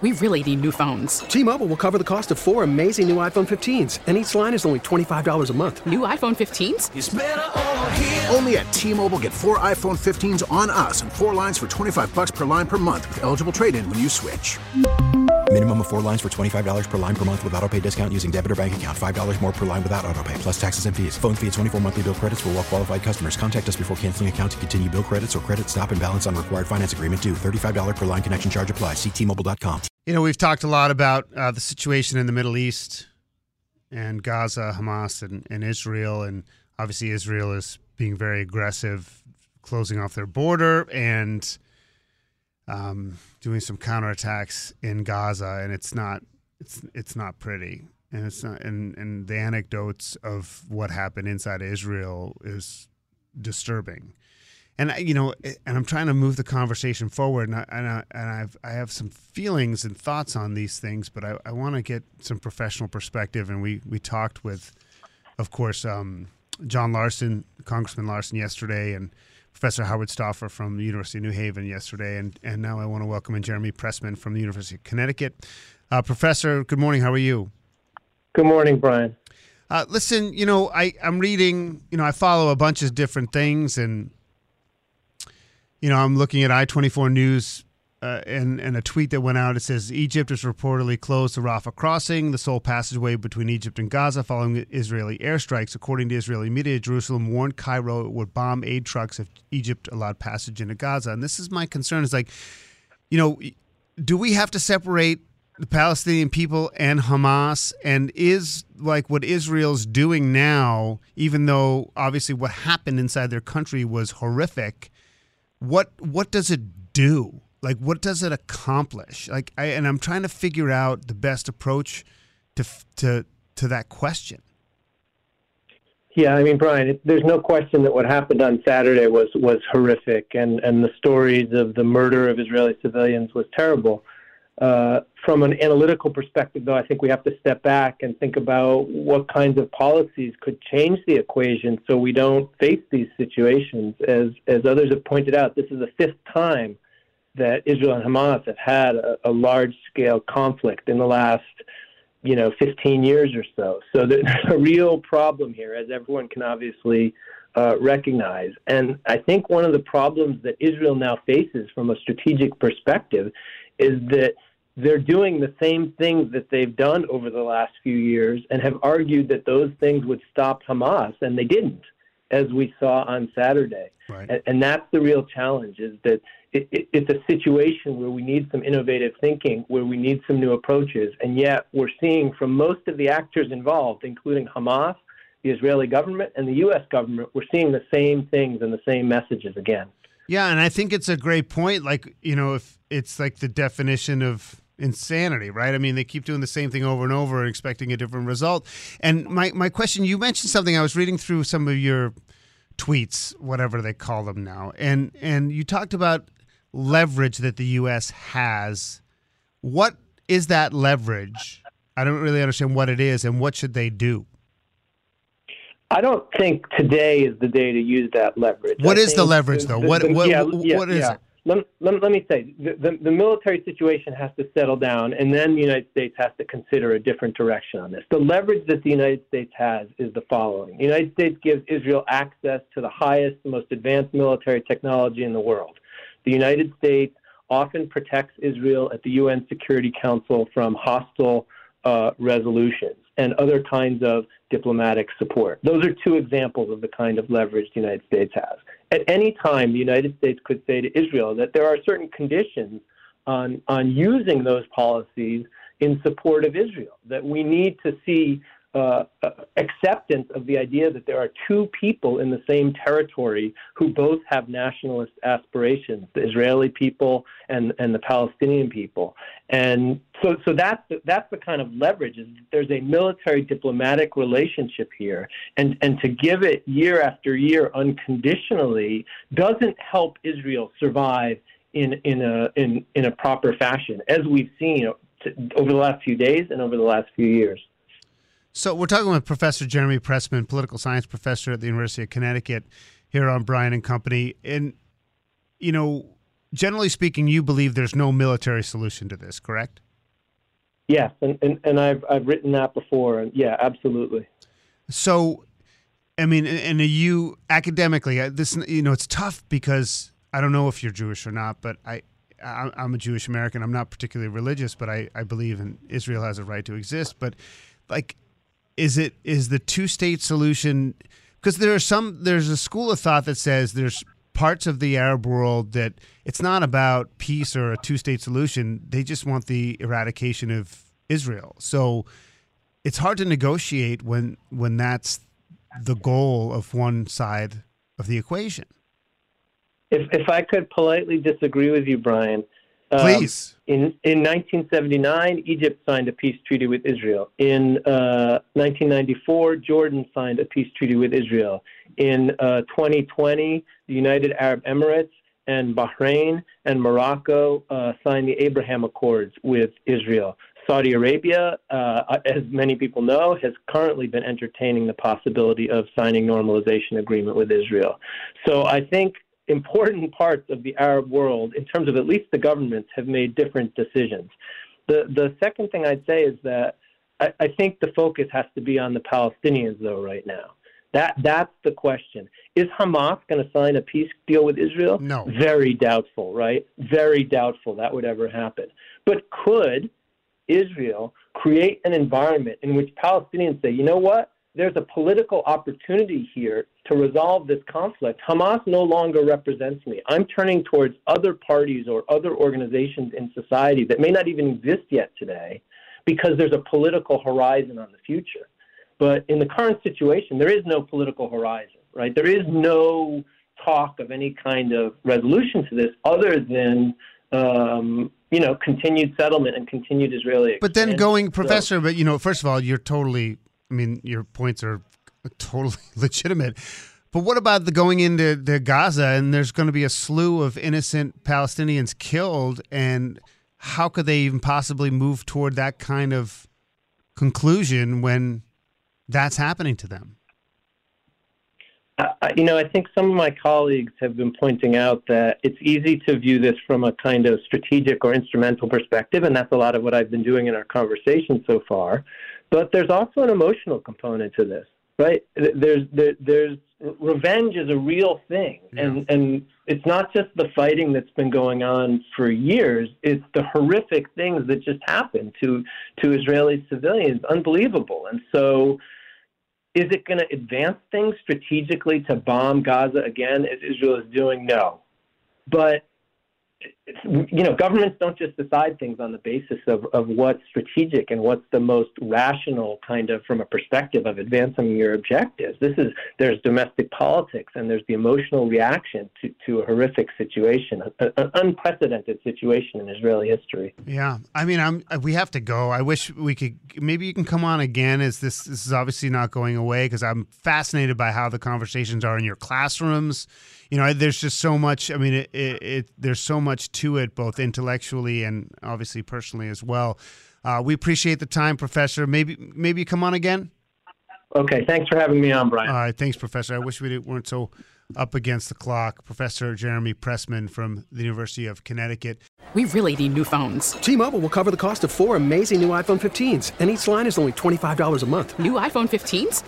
We really need new phones. T-Mobile will cover the cost of four amazing new iPhone 15s, and each line is only $25 a month. New iPhone 15s? Only at T-Mobile get four iPhone 15s on us and four lines for 25 bucks per line per month with eligible trade-in when you switch. Minimum of four lines for $25 per line per month with auto pay discount using debit or bank account. $5 more per line without auto pay, plus taxes and fees. Phone fee at 24 monthly bill credits for well qualified customers. Contact us before canceling account to continue bill credits or credit stop and balance on required finance agreement due. $35 per line connection charge applies. Ctmobile.com. You know, we've talked a lot about uh, the situation in the Middle East and Gaza, Hamas, and, and Israel. And obviously, Israel is being very aggressive, closing off their border and um, doing some counterattacks in Gaza. And it's not, it's it's not pretty. And it's not, and, and the anecdotes of what happened inside Israel is disturbing and you know, and I'm trying to move the conversation forward, and I, and, I, and I've I have some feelings and thoughts on these things, but I, I want to get some professional perspective. And we we talked with, of course, um, John Larson, Congressman Larson, yesterday, and Professor Howard Stauffer from the University of New Haven yesterday, and and now I want to welcome in Jeremy Pressman from the University of Connecticut. Uh, Professor, good morning. How are you? Good morning, Brian. Uh, listen, you know, I, I'm reading, you know, I follow a bunch of different things and, you know, I'm looking at I 24 News uh, and, and a tweet that went out. It says Egypt has reportedly closed the Rafah crossing, the sole passageway between Egypt and Gaza, following Israeli airstrikes. According to Israeli media, Jerusalem warned Cairo it would bomb aid trucks if Egypt allowed passage into Gaza. And this is my concern is like, you know, do we have to separate the Palestinian people and Hamas? And is like what Israel's doing now, even though obviously what happened inside their country was horrific, what what does it do? Like what does it accomplish? Like I and I'm trying to figure out the best approach to to to that question. Yeah, I mean, Brian, it, there's no question that what happened on Saturday was was horrific, and and the stories of the murder of Israeli civilians was terrible. Uh, from an analytical perspective, though, I think we have to step back and think about what kinds of policies could change the equation so we don't face these situations. As as others have pointed out, this is the fifth time that Israel and Hamas have had a, a large scale conflict in the last you know 15 years or so. So there's a real problem here, as everyone can obviously uh, recognize. And I think one of the problems that Israel now faces from a strategic perspective is that they're doing the same things that they've done over the last few years and have argued that those things would stop Hamas, and they didn't, as we saw on Saturday. Right. And, and that's the real challenge: is that it, it, it's a situation where we need some innovative thinking, where we need some new approaches, and yet we're seeing from most of the actors involved, including Hamas, the Israeli government, and the U.S. government, we're seeing the same things and the same messages again. Yeah, and I think it's a great point. Like, you know, if it's like the definition of insanity, right? I mean, they keep doing the same thing over and over and expecting a different result. And my, my question, you mentioned something, I was reading through some of your tweets, whatever they call them now, and and you talked about leverage that the US has. What is that leverage? I don't really understand what it is and what should they do? I don't think today is the day to use that leverage. What I is the leverage, though? What- what- what is it? Let, let, let me say the, the, the military situation has to settle down, and then the United States has to consider a different direction on this. The leverage that the United States has is the following The United States gives Israel access to the highest, most advanced military technology in the world. The United States often protects Israel at the UN Security Council from hostile uh, resolutions and other kinds of diplomatic support. Those are two examples of the kind of leverage the United States has. At any time, the United States could say to Israel that there are certain conditions on, on using those policies in support of Israel, that we need to see uh, uh, acceptance of the idea that there are two people in the same territory who both have nationalist aspirations, the Israeli people and, and the Palestinian people. And so, so that's the, that's the kind of leverage. Is there's a military diplomatic relationship here, and and to give it year after year unconditionally doesn't help Israel survive in in a in in a proper fashion, as we've seen over the last few days and over the last few years. So we're talking with Professor Jeremy Pressman, political science professor at the University of Connecticut, here on Brian and Company, and you know generally speaking, you believe there's no military solution to this, correct? Yes, and, and, and I've I've written that before, and yeah, absolutely. So, I mean, and you academically, uh, this you know, it's tough because I don't know if you're Jewish or not, but I. I'm a Jewish American. I'm not particularly religious, but I, I believe in Israel has a right to exist. But like, is it is the two state solution? Because there are some there's a school of thought that says there's parts of the Arab world that it's not about peace or a two state solution. They just want the eradication of Israel. So it's hard to negotiate when when that's the goal of one side of the equation. If if I could politely disagree with you, Brian. Um, Please. Um, in, in 1979, Egypt signed a peace treaty with Israel. In uh, 1994, Jordan signed a peace treaty with Israel. In uh, 2020, the United Arab Emirates and Bahrain and Morocco uh, signed the Abraham Accords with Israel. Saudi Arabia, uh, as many people know, has currently been entertaining the possibility of signing normalization agreement with Israel. So I think important parts of the Arab world, in terms of at least the governments, have made different decisions. The the second thing I'd say is that I, I think the focus has to be on the Palestinians, though, right now. That that's the question. Is Hamas going to sign a peace deal with Israel? No. Very doubtful, right? Very doubtful that would ever happen. But could Israel create an environment in which Palestinians say, you know what? There's a political opportunity here to resolve this conflict. Hamas no longer represents me. I'm turning towards other parties or other organizations in society that may not even exist yet today because there's a political horizon on the future. But in the current situation, there is no political horizon, right? There is no talk of any kind of resolution to this other than um, you know continued settlement and continued Israeli. But then going, Professor. So, but you know, first of all, you're totally. I mean, your points are totally legitimate. But what about the going into the Gaza and there's going to be a slew of innocent Palestinians killed and how could they even possibly move toward that kind of conclusion when that's happening to them? Uh, you know, I think some of my colleagues have been pointing out that it's easy to view this from a kind of strategic or instrumental perspective, and that's a lot of what I've been doing in our conversation so far. But there's also an emotional component to this, right? There's there, there's revenge is a real thing, yeah. and and it's not just the fighting that's been going on for years. It's the horrific things that just happened to to Israeli civilians, unbelievable, and so is it going to advance things strategically to bomb Gaza again, as Israel is doing? No. But you know, governments don't just decide things on the basis of, of what's strategic and what's the most rational kind of from a perspective of advancing your objectives. This is there's domestic politics and there's the emotional reaction to, to a horrific situation, an unprecedented situation in Israeli history. Yeah, I mean, I'm we have to go. I wish we could. Maybe you can come on again. As this this is obviously not going away because I'm fascinated by how the conversations are in your classrooms you know, there's just so much. I mean, it, it, it, there's so much to it, both intellectually and obviously personally as well. Uh, we appreciate the time, Professor. Maybe maybe come on again. Okay, thanks for having me on, Brian. All right, thanks, Professor. I wish we weren't so up against the clock. Professor Jeremy Pressman from the University of Connecticut. We really need new phones. T-Mobile will cover the cost of four amazing new iPhone 15s, and each line is only twenty five dollars a month. New iPhone 15s?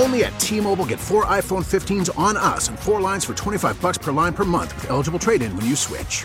Only at T-Mobile, get four iPhone 15s on us, and four lines for twenty five bucks per line per month with eligible trade-in when you switch.